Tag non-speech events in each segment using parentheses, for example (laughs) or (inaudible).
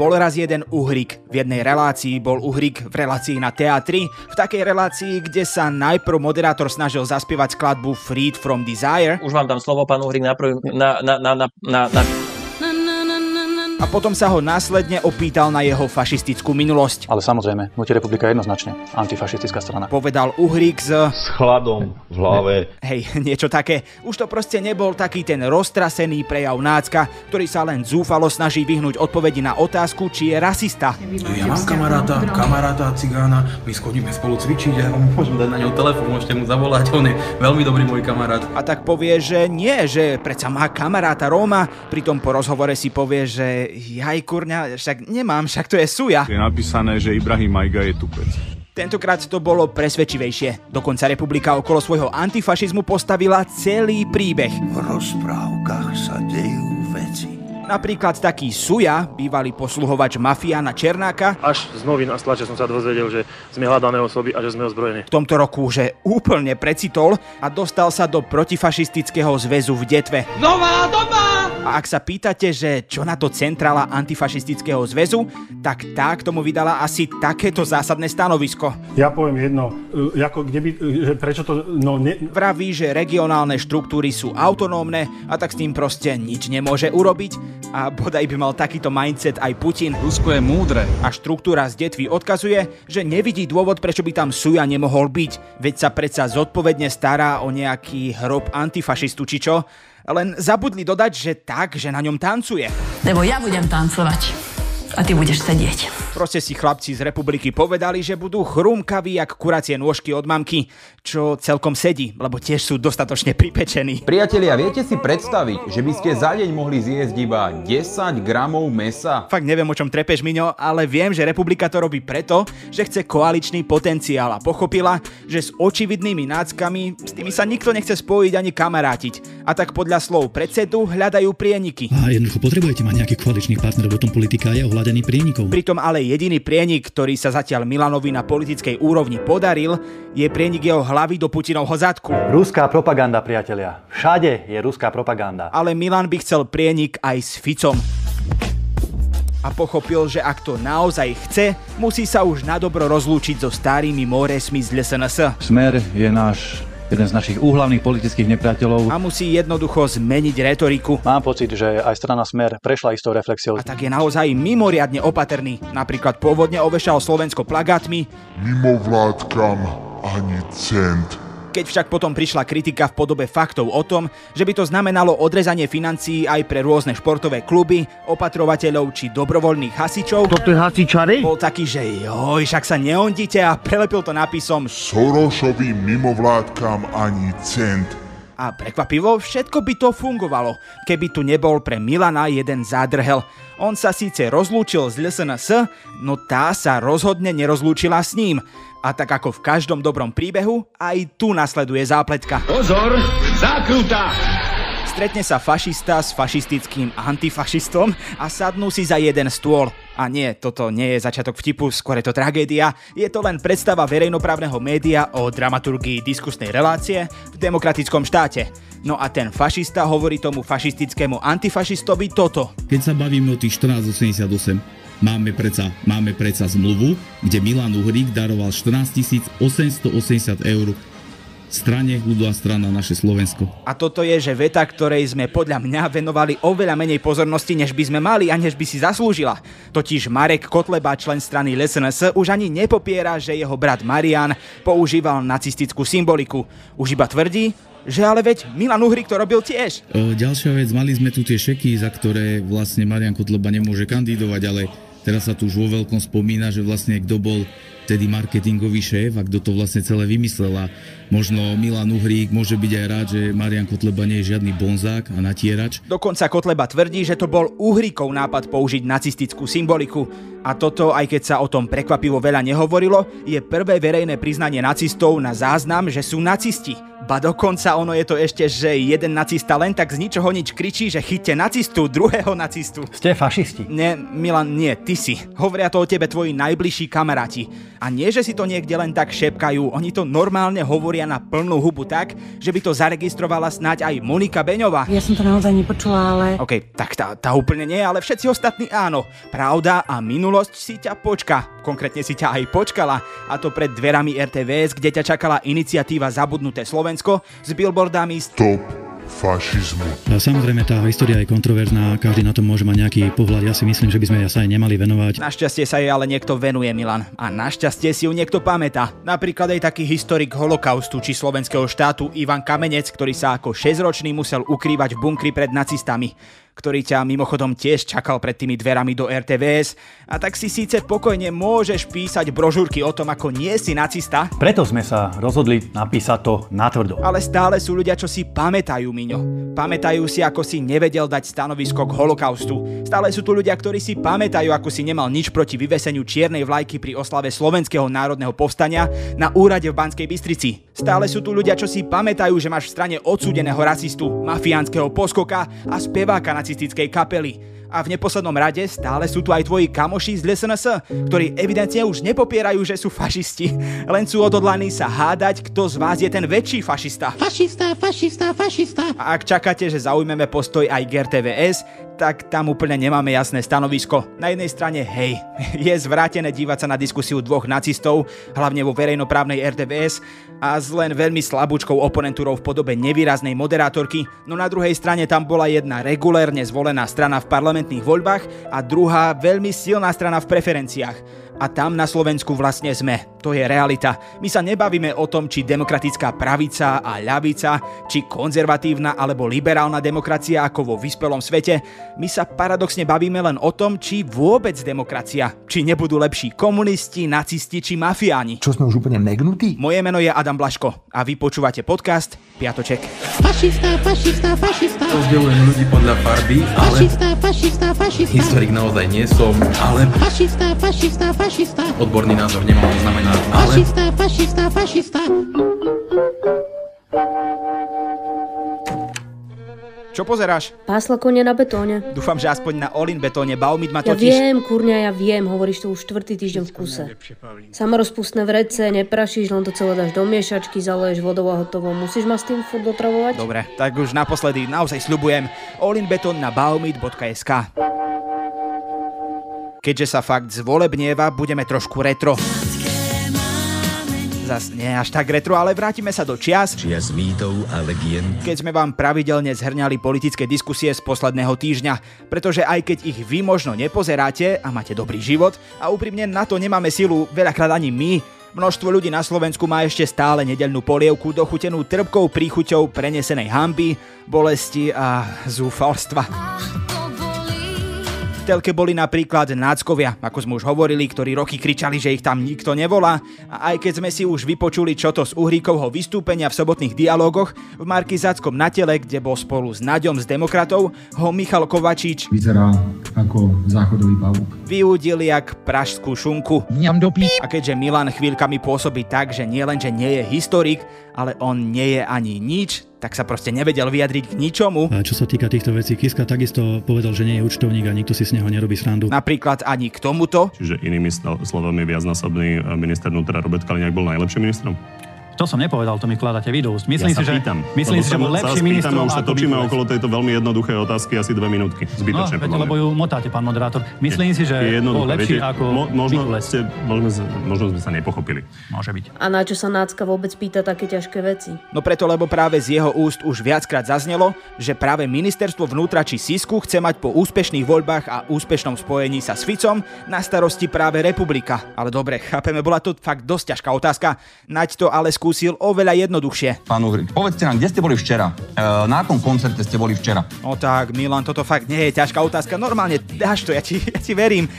bol raz jeden Uhrik. V jednej relácii bol Uhrik v relácii na teatri, v takej relácii, kde sa najprv moderátor snažil zaspievať skladbu Freed from Desire. Už vám dám slovo, pán Uhrik, na, prv, na, na, na, na, na, na a potom sa ho následne opýtal na jeho fašistickú minulosť. Ale samozrejme, Hnutie republika je jednoznačne antifašistická strana. Povedal Uhrik z... S chladom v hlave. Hej, (laughs) niečo také. Už to proste nebol taký ten roztrasený prejav nácka, ktorý sa len zúfalo snaží vyhnúť odpovedi na otázku, či je rasista. Ja mám kamaráta, kamaráta cigána, my schodíme spolu cvičiť a môžem dať na neho telefón, môžete mu zavolať, on je veľmi dobrý môj kamarát. A tak povie, že nie, že predsa má kamaráta Róma, pritom po rozhovore si povie, že jaj kurňa, však nemám, však to je suja. Je napísané, že Ibrahim Majga je tupec. Tentokrát to bolo presvedčivejšie. Dokonca republika okolo svojho antifašizmu postavila celý príbeh. V rozprávkach sa dejú. Napríklad taký Suja, bývalý posluhovač mafiána Černáka. Až z novín a z tlače som sa dozvedel, že sme hľadané osoby a že sme ozbrojení. V tomto roku, že úplne precitol a dostal sa do protifašistického zväzu v Detve. Nová doba! A ak sa pýtate, že čo na to centrála antifašistického zväzu, tak tá k tomu vydala asi takéto zásadné stanovisko. Ja poviem jedno, e, ako kde by, e, že prečo to... No, ne... Vraví, že regionálne štruktúry sú autonómne a tak s tým proste nič nemôže urobiť a bodaj by mal takýto mindset aj Putin. Rusko je múdre. A štruktúra z detvy odkazuje, že nevidí dôvod, prečo by tam Suja nemohol byť, veď sa predsa zodpovedne stará o nejaký hrob antifašistu či čo, len zabudli dodať, že tak, že na ňom tancuje. Lebo ja budem tancovať a ty budeš sedieť. Proste si chlapci z republiky povedali, že budú chrumkaví jak kuracie nôžky od mamky, čo celkom sedí, lebo tiež sú dostatočne pripečení. Priatelia, viete si predstaviť, že by ste za deň mohli zjesť iba 10 gramov mesa? Fakt neviem, o čom trepeš, Miňo, ale viem, že republika to robí preto, že chce koaličný potenciál a pochopila, že s očividnými náckami s tými sa nikto nechce spojiť ani kamarátiť. A tak podľa slov predsedu hľadajú prieniky. A jednoducho potrebujete mať nejaký koaličný partner, lebo tom politika je o hľadaní prienikov. Pritom ale jediný prienik, ktorý sa zatiaľ Milanovi na politickej úrovni podaril, je prienik jeho hlavy do Putinovho zadku. Ruská propaganda, priatelia. Všade je ruská propaganda. Ale Milan by chcel prienik aj s Ficom. A pochopil, že ak to naozaj chce, musí sa už nadobro rozlúčiť so starými moresmi z LSNS. Smer je náš jeden z našich úhlavných politických nepriateľov. A musí jednoducho zmeniť retoriku. Mám pocit, že aj strana Smer prešla istou reflexiou. A tak je naozaj mimoriadne opatrný. Napríklad pôvodne ovešal Slovensko plagátmi. Mimo vládkam ani cent. Keď však potom prišla kritika v podobe faktov o tom, že by to znamenalo odrezanie financií aj pre rôzne športové kluby, opatrovateľov či dobrovoľných hasičov, Toto je hasičary? bol taký, že joj, však sa neondite a prelepil to nápisom Sorošovým mimovládkam ani cent. A prekvapivo, všetko by to fungovalo, keby tu nebol pre Milana jeden zádrhel. On sa síce rozlúčil z LSNS, no tá sa rozhodne nerozlúčila s ním. A tak ako v každom dobrom príbehu, aj tu nasleduje zápletka. Pozor, zákruta! Stretne sa fašista s fašistickým antifašistom a sadnú si za jeden stôl. A nie, toto nie je začiatok vtipu, skôr je to tragédia. Je to len predstava verejnoprávneho média o dramaturgii diskusnej relácie v demokratickom štáte. No a ten fašista hovorí tomu fašistickému antifašistovi toto. Keď sa bavíme o tých 1488, Máme predsa, máme predsa zmluvu, kde Milan Uhrík daroval 14 880 eur strane ľudová strana naše Slovensko. A toto je, že veta, ktorej sme podľa mňa venovali oveľa menej pozornosti, než by sme mali a než by si zaslúžila. Totiž Marek Kotleba, člen strany LSNS, už ani nepopiera, že jeho brat Marian používal nacistickú symboliku. Už iba tvrdí, že ale veď Milan Uhrik to robil tiež. E, ďalšia vec, mali sme tu tie šeky, za ktoré vlastne Marian Kotleba nemôže kandidovať, ale Teraz sa tu už vo veľkom spomína, že vlastne kto bol vtedy marketingový šéf a kto to vlastne celé vymyslel a možno Milan Uhrík môže byť aj rád, že Marian Kotleba nie je žiadny bonzák a natierač. Dokonca Kotleba tvrdí, že to bol Uhríkov nápad použiť nacistickú symboliku. A toto, aj keď sa o tom prekvapivo veľa nehovorilo, je prvé verejné priznanie nacistov na záznam, že sú nacisti. Ba dokonca ono je to ešte, že jeden nacista len tak z ničoho nič kričí, že chytte nacistu, druhého nacistu. Ste fašisti. Nie, Milan, nie, ty si. Hovoria to o tebe tvoji najbližší kamaráti. A nie, že si to niekde len tak šepkajú, oni to normálne hovoria na plnú hubu tak, že by to zaregistrovala snáď aj Monika Beňová. Ja som to naozaj nepočula, ale... OK, tak tá, tá úplne nie, ale všetci ostatní áno. Pravda a minulosť si ťa počka. Konkrétne si ťa aj počkala. A to pred dverami RTVS, kde ťa čakala iniciatíva Zabudnuté Slovensko s billboardami Stop fašizmu. A samozrejme tá história je kontroverzná, každý na tom môže mať nejaký pohľad. Ja si myslím, že by sme sa aj nemali venovať. Našťastie sa jej ale niekto venuje, Milan. A našťastie si ju niekto pamätá. Napríklad aj taký historik holokaustu či slovenského štátu Ivan Kamenec, ktorý sa ako 6-ročný musel ukrývať v bunkri pred nacistami ktorý ťa mimochodom tiež čakal pred tými dverami do RTVS. A tak si síce pokojne môžeš písať brožúrky o tom, ako nie si nacista. Preto sme sa rozhodli napísať to natvrdo. Ale stále sú ľudia, čo si pamätajú, Miňo. Pamätajú si, ako si nevedel dať stanovisko k holokaustu. Stále sú tu ľudia, ktorí si pamätajú, ako si nemal nič proti vyveseniu čiernej vlajky pri oslave Slovenského národného povstania na úrade v Banskej Bystrici. Stále sú tu ľudia, čo si pamätajú, že máš v strane odsúdeného rasistu, mafiánskeho poskoka a speváka nacistickej kapely. A v neposlednom rade stále sú tu aj tvoji kamoši z LSNS, ktorí evidentne už nepopierajú, že sú fašisti, len sú odhodlaní sa hádať, kto z vás je ten väčší fašista. Fašista, fašista, fašista. A ak čakáte, že zaujmeme postoj aj k RTVS, tak tam úplne nemáme jasné stanovisko. Na jednej strane, hej, (laughs) je zvrátené dívať sa na diskusiu dvoch nacistov, hlavne vo verejnoprávnej RTVS, a s len veľmi slabúčkou oponentúrou v podobe nevýraznej moderátorky, no na druhej strane tam bola jedna regulérne zvolená strana v parlamentných voľbách a druhá veľmi silná strana v preferenciách. A tam na Slovensku vlastne sme. To je realita. My sa nebavíme o tom, či demokratická pravica a ľavica, či konzervatívna alebo liberálna demokracia ako vo vyspelom svete. My sa paradoxne bavíme len o tom, či vôbec demokracia. Či nebudú lepší komunisti, nacisti či mafiáni. Čo sme už úplne negnutí? Moje meno je Adam Blaško a vy počúvate podcast Piatoček. Fašista, fašista, fašista. Rozdeľujem ľudí podľa farby, ale Fašista, fašista, fašista. historik naozaj nie som, ale Fašista, fašista, fašista. odborný názor nemám, znamená, ale Fašista, fašista, fašista. Čo pozeráš? Pásla konia na betóne. Dúfam, že aspoň na Olin betóne Baumit ma Ja totiž... viem, kurňa, ja viem, hovoríš to už štvrtý týždeň v kuse. Samorozpustné vrece, neprašíš, len to celé dáš do miešačky, zaleješ vodou a hotovo. Musíš ma s tým furt dotravovať? Dobre, tak už naposledy naozaj sľubujem. Olinbeton na baumit.sk Keďže sa fakt zvolebnieva, budeme trošku retro. Zas nie až tak retro, ale vrátime sa do čias, Čias mýtov a legend. keď sme vám pravidelne zhrňali politické diskusie z posledného týždňa, pretože aj keď ich vy možno nepozeráte a máte dobrý život, a úprimne na to nemáme silu veľakrát ani my, Množstvo ľudí na Slovensku má ešte stále nedeľnú polievku dochutenú trpkou príchuťou prenesenej hamby, bolesti a zúfalstva. Telke boli napríklad náckovia, ako sme už hovorili, ktorí roky kričali, že ich tam nikto nevolá. A aj keď sme si už vypočuli čo to z Uhríkovho vystúpenia v sobotných dialógoch, v Markizáckom na tele, kde bol spolu s Naďom z demokratov, ho Michal Kovačič Vyzerá ako záchodový pavúk. vyúdil jak pražskú šunku. A keďže Milan chvíľkami pôsobí tak, že nie len, že nie je historik, ale on nie je ani nič, tak sa proste nevedel vyjadriť k ničomu. A čo sa týka týchto vecí, Kiska takisto povedal, že nie je účtovník a nikto si z neho nerobí srandu. Napríklad ani k tomuto. Čiže inými slo- slovami viacnásobný eh, minister vnútra Robert Kaliňák bol najlepším ministrom? To som nepovedal, to mi kladáte vy do úst. Myslím ja si, sa že, pýtam, myslím si, že bol lepší pýtame, už sa točíme Bigoles. okolo tejto veľmi jednoduchej otázky asi dve minútky. No, Zbytočne, podľa lebo ju motáte, pán moderátor. Myslím si, že Je bol jednoduché, lepší viete, ako mo- možno, ste, možno, možno sme sa nepochopili. Môže byť. A na čo sa nácka vôbec pýta také ťažké veci? No preto, lebo práve z jeho úst už viackrát zaznelo, že práve ministerstvo vnútra či Sisku chce mať po úspešných voľbách a úspešnom spojení sa s Ficom na starosti práve republika. Ale dobre, chápeme, bola to fakt dosť ťažká otázka. Naď to ale skúsil oveľa jednoduchšie. Pán Uhrik, povedzte nám, kde ste boli včera? E, na akom koncerte ste boli včera? No tak, Milan, toto fakt nie je ťažká otázka. Normálne dáš to, ja ti, ja ti verím.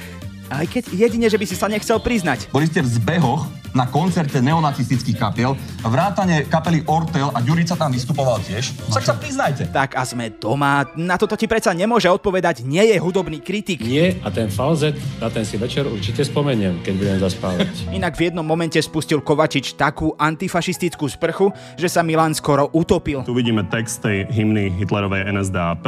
Aj keď jedine, že by si sa nechcel priznať. Boli ste v zbehoch na koncerte neonacistických kapiel, vrátane kapely Ortel a Ďurica tam vystupoval tiež. Však sa priznajte. Tak a sme doma. Na toto ti predsa nemôže odpovedať, nie je hudobný kritik. Nie a ten falzet, na ten si večer určite spomeniem, keď budem zaspávať. (laughs) Inak v jednom momente spustil Kovačič takú antifašistickú sprchu, že sa Milan skoro utopil. Tu vidíme text tej hymny Hitlerovej NSDAP.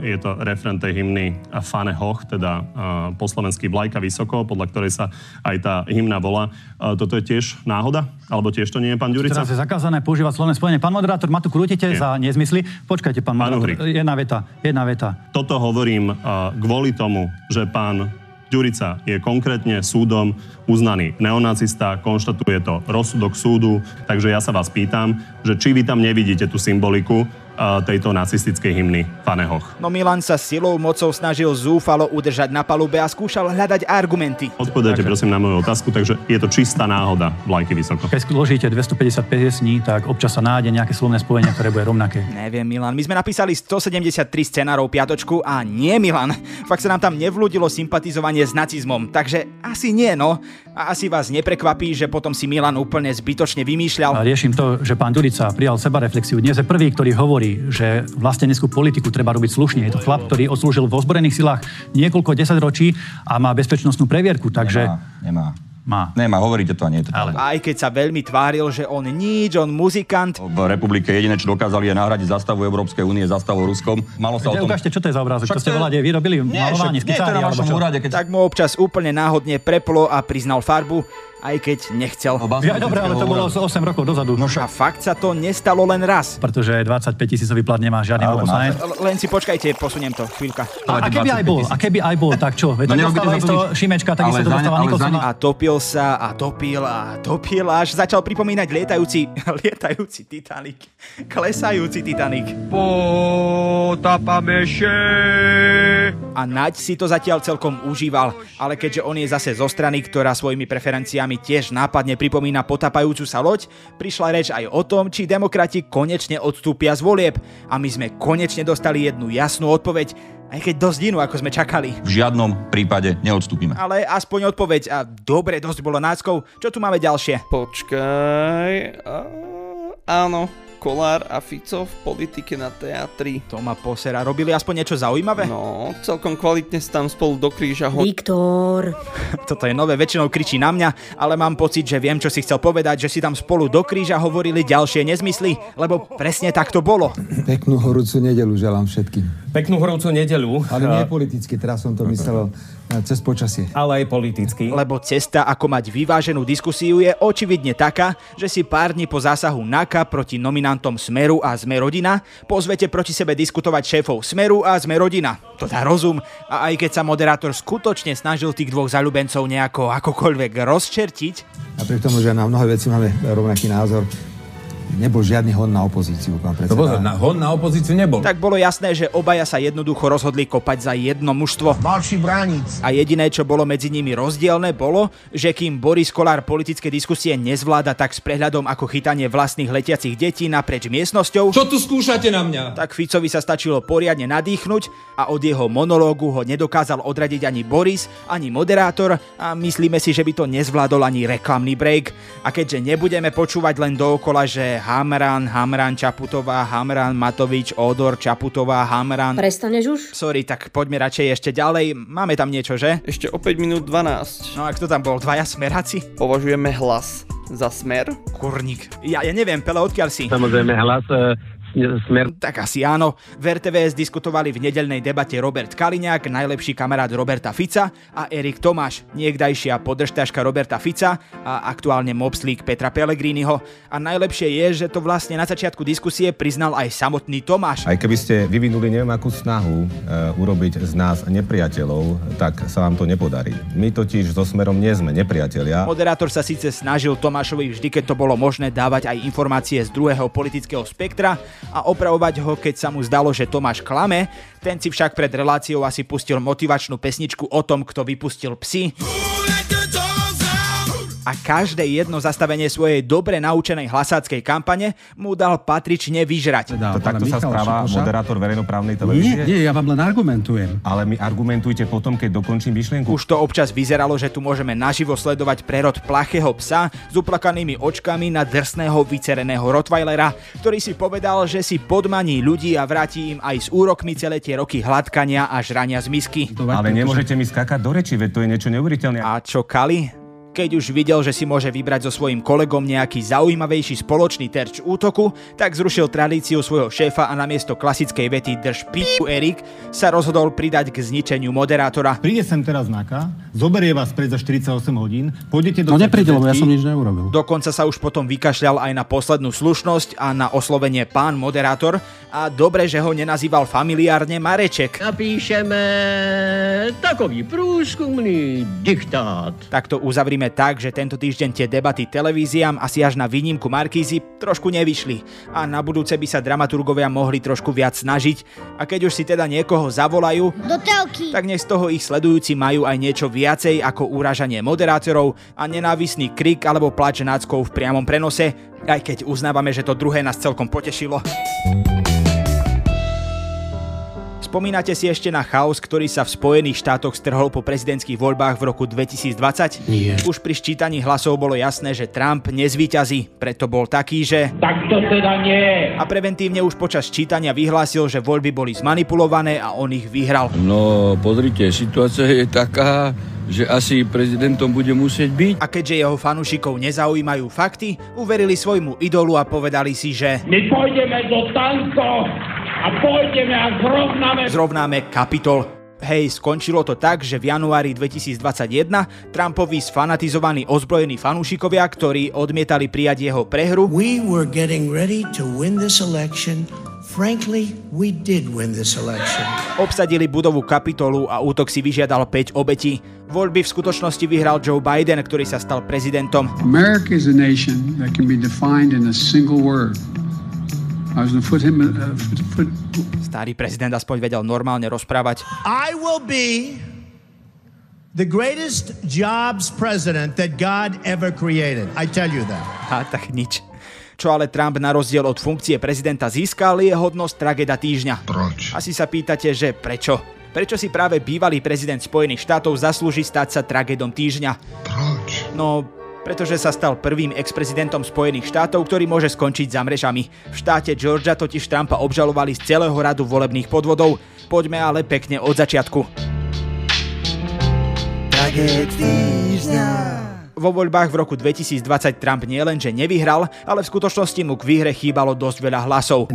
Je to refren tej hymny Fane Hoch, teda uh, po slovensky Vlajka vysoko, podľa ktorej sa aj tá hymna volá. Toto je tiež náhoda? Alebo tiež to nie je pán Ďurica? Teraz je zakázané používať slovné spojenie. Pán moderátor, ma tu krútite Nie. za nezmysly. Počkajte, pán Pán moderátor. Uhrik. Jedna veta, jedna veta. Toto hovorím kvôli tomu, že pán Ďurica je konkrétne súdom uznaný neonacista, konštatuje to rozsudok súdu, takže ja sa vás pýtam, že či vy tam nevidíte tú symboliku tejto nacistickej hymny Fane Hoch. No Milan sa silou mocou snažil zúfalo udržať na palube a skúšal hľadať argumenty. Odpovedajte prosím na moju otázku, takže je to čistá náhoda vlajky vysoko. Keď zložíte 250 piesní, tak občas sa nájde nejaké slovné spojenie, ktoré bude rovnaké. (laughs) Neviem, Milan, my sme napísali 173 scenárov piatočku a nie, Milan. Fakt sa nám tam nevľúdilo sympatizovanie s nacizmom, takže asi nie, no. A asi vás neprekvapí, že potom si Milan úplne zbytočne vymýšľal. Riešim to, že pán Durica prijal sebareflexiu. Dnes je prvý, ktorý hovorí, že vlasteneckú politiku treba robiť slušne. Je to chlap, ktorý odslúžil vo zbrojených silách niekoľko desaťročí a má bezpečnostnú previerku, takže... Nemá. Má. Nemá, hovoríte to a nie je to Ale. Aj keď sa veľmi tváril, že on nič, on muzikant. V republike jediné, čo dokázali, je nahradiť zastavu Európskej únie zastavou Ruskom. Malo sa o tom... Ukážte, čo to je za obrázok? Čo ste je- volali, vyrobili Nie, malovanie, skicári, na alebo vašom čo? úrade, keď... Tak mu občas úplne náhodne preplo a priznal farbu, aj keď nechcel. Ja, dobre, ale to bolo 8 rokov dozadu. No A fakt sa to nestalo len raz. Pretože 25 tisícový plat nemá žiadny. L- Len si počkajte, posuniem to, chvíľka. A, a keby aj bol, a keby aj bol, tak čo? Veď No dostáva isto. Šimečka, Ale takisto to za ne- dostáva Nikolsona. A topil sa a topil a topil, až začal pripomínať lietajúci, (laughs) lietajúci Titanic, klesajúci Titanic. Potapame A Naď si to zatiaľ celkom užíval, ale keďže on je zase zo strany, ktorá svojimi preferenciami tiež nápadne pripomína potapajúcu sa loď, prišla reč aj o tom, či demokrati konečne odstúpia z volieb. A my sme konečne dostali jednu jasnú odpoveď, aj keď dosť inú, ako sme čakali. V žiadnom prípade neodstúpime. Ale aspoň odpoveď a dobre, dosť bolo náckov. Čo tu máme ďalšie? Počkaj. A, áno, Kolár a Fico v politike na teatri. To ma posera. Robili aspoň niečo zaujímavé? No, celkom kvalitne sa tam spolu do kríža ho... Viktor. (laughs) Toto je nové, väčšinou kričí na mňa, ale mám pocit, že viem, čo si chcel povedať, že si tam spolu do kríža hovorili ďalšie nezmysly, lebo presne tak to bolo. Peknú horúcu nedelu želám všetkým. Peknú horúcu nedelu. Ale nie politicky, teraz som to myslel cez počasie. Ale aj politicky. Lebo cesta, ako mať vyváženú diskusiu, je očividne taká, že si pár dní po zásahu NAKA proti nominantom Smeru a Sme rodina pozvete proti sebe diskutovať šéfov Smeru a Sme rodina. To dá rozum. A aj keď sa moderátor skutočne snažil tých dvoch zaľubencov nejako akokoľvek rozčertiť, Napriek tomu, že na mnohé veci máme rovnaký názor, nebol žiadny hon na opozíciu, pán predseda. pozor, na, hon na opozíciu nebol. tak bolo jasné, že obaja sa jednoducho rozhodli kopať za jedno mužstvo. Marši bránic. A jediné, čo bolo medzi nimi rozdielne, bolo, že kým Boris Kolár politické diskusie nezvláda tak s prehľadom ako chytanie vlastných letiacich detí naprieč miestnosťou, Čo tu skúšate na mňa? tak Ficovi sa stačilo poriadne nadýchnuť a od jeho monológu ho nedokázal odradiť ani Boris, ani moderátor a myslíme si, že by to nezvládol ani reklamný break. A keďže nebudeme počúvať len dookola, že Hamran, Hamran, Čaputová, Hamran, Matovič, Odor, Čaputová, Hamran... Prestaneš už? Sorry, tak poďme radšej ešte ďalej. Máme tam niečo, že? Ešte o 5 minút 12. No a kto tam bol? Dvaja smeráci? Považujeme hlas za smer. Kurník. Ja, ja neviem, Pele, odkiaľ si? Samozrejme hlas e, smer. Tak asi áno. V RTVS diskutovali v nedelnej debate Robert Kaliňák, najlepší kamarát Roberta Fica a Erik Tomáš, niekdajšia podržtaška Roberta Fica a aktuálne mobslík Petra Pellegriniho. A najlepšie je, že to vlastne na začiatku diskusie priznal aj samotný Tomáš. Aj keby ste vyvinuli neviem akú snahu e, urobiť z nás nepriateľov, tak sa vám to nepodarí. My totiž so Smerom nie sme nepriatelia. Moderátor sa síce snažil Tomášovi vždy, keď to bolo možné, dávať aj informácie z druhého politického spektra a opravovať ho, keď sa mu zdalo, že Tomáš klame. Ten si však pred reláciou asi pustil motivačnú pesničku o tom, kto vypustil psy. A každé jedno zastavenie svojej dobre naučenej hlasáckej kampane mu dal patrične vyžrať. To takto sa správa moderátor verejnoprávnej televízie? Nie, nie, ja vám len argumentujem. Ale mi argumentujte potom, keď dokončím myšlienku. Už to občas vyzeralo, že tu môžeme naživo sledovať prerod plachého psa s uplakanými očkami na drsného vycereného Rottweilera, ktorý si povedal, že si podmaní ľudí a vráti im aj s úrokmi celé tie roky hladkania a žrania z misky. Ale nemôžete mi skákať do reči, veď to je niečo neuveriteľné. A čo Kali? Keď už videl, že si môže vybrať so svojím kolegom nejaký zaujímavejší spoločný terč útoku, tak zrušil tradíciu svojho šéfa a namiesto klasickej vety drž p***u Erik sa rozhodol pridať k zničeniu moderátora. Príde sem teraz Naka, zoberie vás pred za 48 hodín, pôjdete do... No nepríde, lebo ja som nič neurobil. Dokonca sa už potom vykašľal aj na poslednú slušnosť a na oslovenie pán moderátor a dobre, že ho nenazýval familiárne Mareček. Napíšeme takový průzkumný diktát. Takto uzavrime tak, že tento týždeň tie debaty televíziám asi až na výnimku Markízy trošku nevyšli a na budúce by sa dramaturgovia mohli trošku viac snažiť a keď už si teda niekoho zavolajú, Do telky. tak nech z toho ich sledujúci majú aj niečo viacej ako uražanie moderátorov a nenávisný krik alebo plač náckov v priamom prenose, aj keď uznávame, že to druhé nás celkom potešilo. Spomínate si ešte na chaos, ktorý sa v Spojených štátoch strhol po prezidentských voľbách v roku 2020? Nie. Už pri ščítaní hlasov bolo jasné, že Trump nezvíťazí, preto bol taký, že... Tak to teda nie. A preventívne už počas čítania vyhlásil, že voľby boli zmanipulované a on ich vyhral. No, pozrite, situácia je taká, že asi prezidentom bude musieť byť. A keďže jeho fanúšikov nezaujímajú fakty, uverili svojmu idolu a povedali si, že... My pôjdeme do tankov a pôjdeme a zrovnáme... Zrovnáme kapitol. Hej, skončilo to tak, že v januári 2021 Trumpovi sfanatizovaní ozbrojení fanúšikovia, ktorí odmietali prijať jeho prehru, We were getting ready to win this election. Frankly, we did win this election. obsadili budovu kapitolu a útok si vyžiadal 5 obetí. Voľby v skutočnosti vyhral Joe Biden, ktorý sa stal prezidentom. America is a nation that can be defined in a single word. Starý prezident aspoň vedel normálne rozprávať. I will be the greatest jobs president that God ever created. I tell you that. A tak nič. Čo ale Trump na rozdiel od funkcie prezidenta získal, je hodnosť trageda týždňa. Proč? Asi sa pýtate, že prečo? Prečo si práve bývalý prezident Spojených štátov zaslúži stať sa tragédom týždňa? Proč? No, pretože sa stal prvým ex-prezidentom Spojených štátov, ktorý môže skončiť za mrežami. V štáte Georgia totiž Trumpa obžalovali z celého radu volebných podvodov. Poďme ale pekne od začiatku. Vo voľbách v roku 2020 Trump nielenže nevyhral, ale v skutočnosti mu k výhre chýbalo dosť veľa hlasov.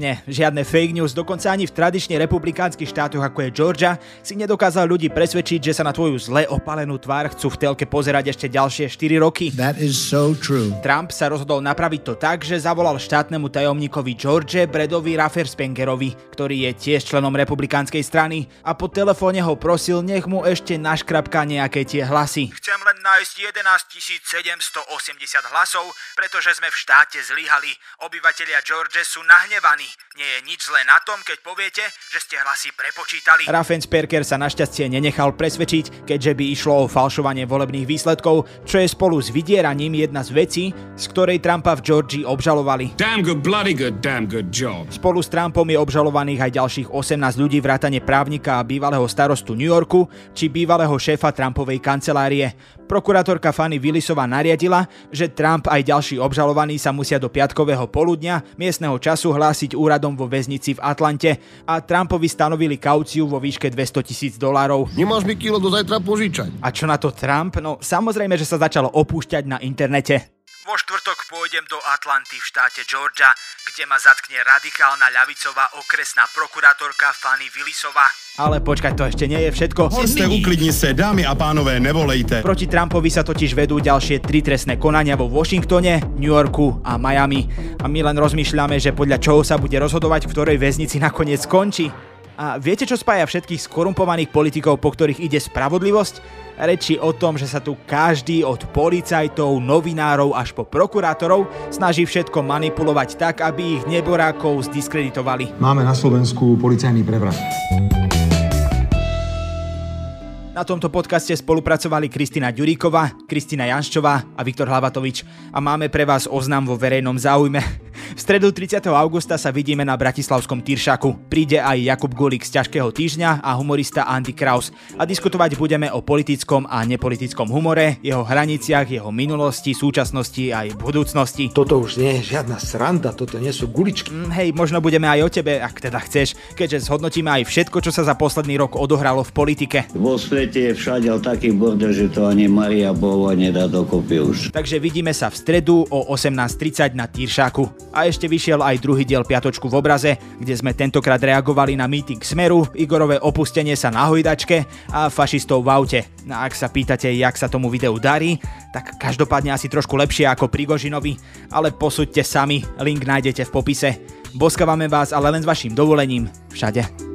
Nie, žiadne fake news, dokonca ani v tradične republikánskych štátoch ako je Georgia si nedokázal ľudí presvedčiť, že sa na tvoju zle opalenú tvár chcú v telke pozerať ešte ďalšie 4 roky. So true. Trump sa rozhodol napraviť to tak, že zavolal štátnemu tajomníkovi George Bredovi Rafferspengerovi, ktorý je tiež členom republikánskej strany a po telefóne ho prosil, nech mu ešte naškrapka nejaké tie hlasy. Chcem len nájsť 11 780 hlasov, pretože sme v štáte zlyhali. Obyvatelia George sú nahnevaní. Nie je nič zlé na tom, keď poviete, že ste hlasy prepočítali. Raffensperger sa našťastie nenechal presvedčiť, keďže by išlo o falšovanie volebných výsledkov, čo je spolu s vydieraním jedna z vecí, z ktorej Trumpa v Georgii obžalovali. Damn good, bloody good, damn good job. Spolu s Trumpom je obžalovaných aj ďalších 18 ľudí vrátane právnika a bývalého starostu New Yorku či bývalého šéfa Trumpovej kancelárie. Prokurátorka Fanny Willisová nariadila, že Trump aj ďalší obžalovaní sa musia do piatkového poludnia miestneho času hlásiť úradom vo väznici v Atlante a Trumpovi stanovili kauciu vo výške 200 tisíc dolárov. Nemáš mi kilo do zajtra požičať. A čo na to Trump? No samozrejme, že sa začalo opúšťať na internete. Vo štvrtok pôjdem do Atlanty v štáte Georgia, kde ma zatkne radikálna ľavicová okresná prokurátorka Fanny Willisová. Ale počkať, to ešte nie je všetko. Ste uklidni se, dámy a pánové, nevolejte. Proti Trumpovi sa totiž vedú ďalšie tri trestné konania vo Washingtone, New Yorku a Miami. A my len rozmýšľame, že podľa čoho sa bude rozhodovať, v ktorej väznici nakoniec skončí. A viete, čo spája všetkých skorumpovaných politikov, po ktorých ide spravodlivosť? Reči o tom, že sa tu každý od policajtov, novinárov až po prokurátorov snaží všetko manipulovať tak, aby ich neborákov zdiskreditovali. Máme na Slovensku policajný prevrat. Na tomto podcaste spolupracovali Kristina Ďuríková, Kristina Janščová a Viktor Hlavatovič a máme pre vás oznam vo verejnom záujme. V stredu 30. augusta sa vidíme na Bratislavskom Tyršaku. Príde aj Jakub Gulik z ťažkého týždňa a humorista Andy Kraus. A diskutovať budeme o politickom a nepolitickom humore, jeho hraniciach, jeho minulosti, súčasnosti aj budúcnosti. Toto už nie je žiadna sranda, toto nie sú guličky. Mm, hej, možno budeme aj o tebe, ak teda chceš, keďže zhodnotíme aj všetko, čo sa za posledný rok odohralo v politike. Vo svete je všade taký bordel, že to ani Maria Bova nedá dokopy už. Takže vidíme sa v stredu o 18.30 na Tyršáku. A ešte vyšiel aj druhý diel Piatočku v obraze, kde sme tentokrát reagovali na meeting Smeru, Igorové opustenie sa na hojdačke a fašistov v aute. No a ak sa pýtate, jak sa tomu videu darí, tak každopádne asi trošku lepšie ako Prigožinovi, ale posúďte sami, link nájdete v popise. Boskávame vás ale len s vašim dovolením všade.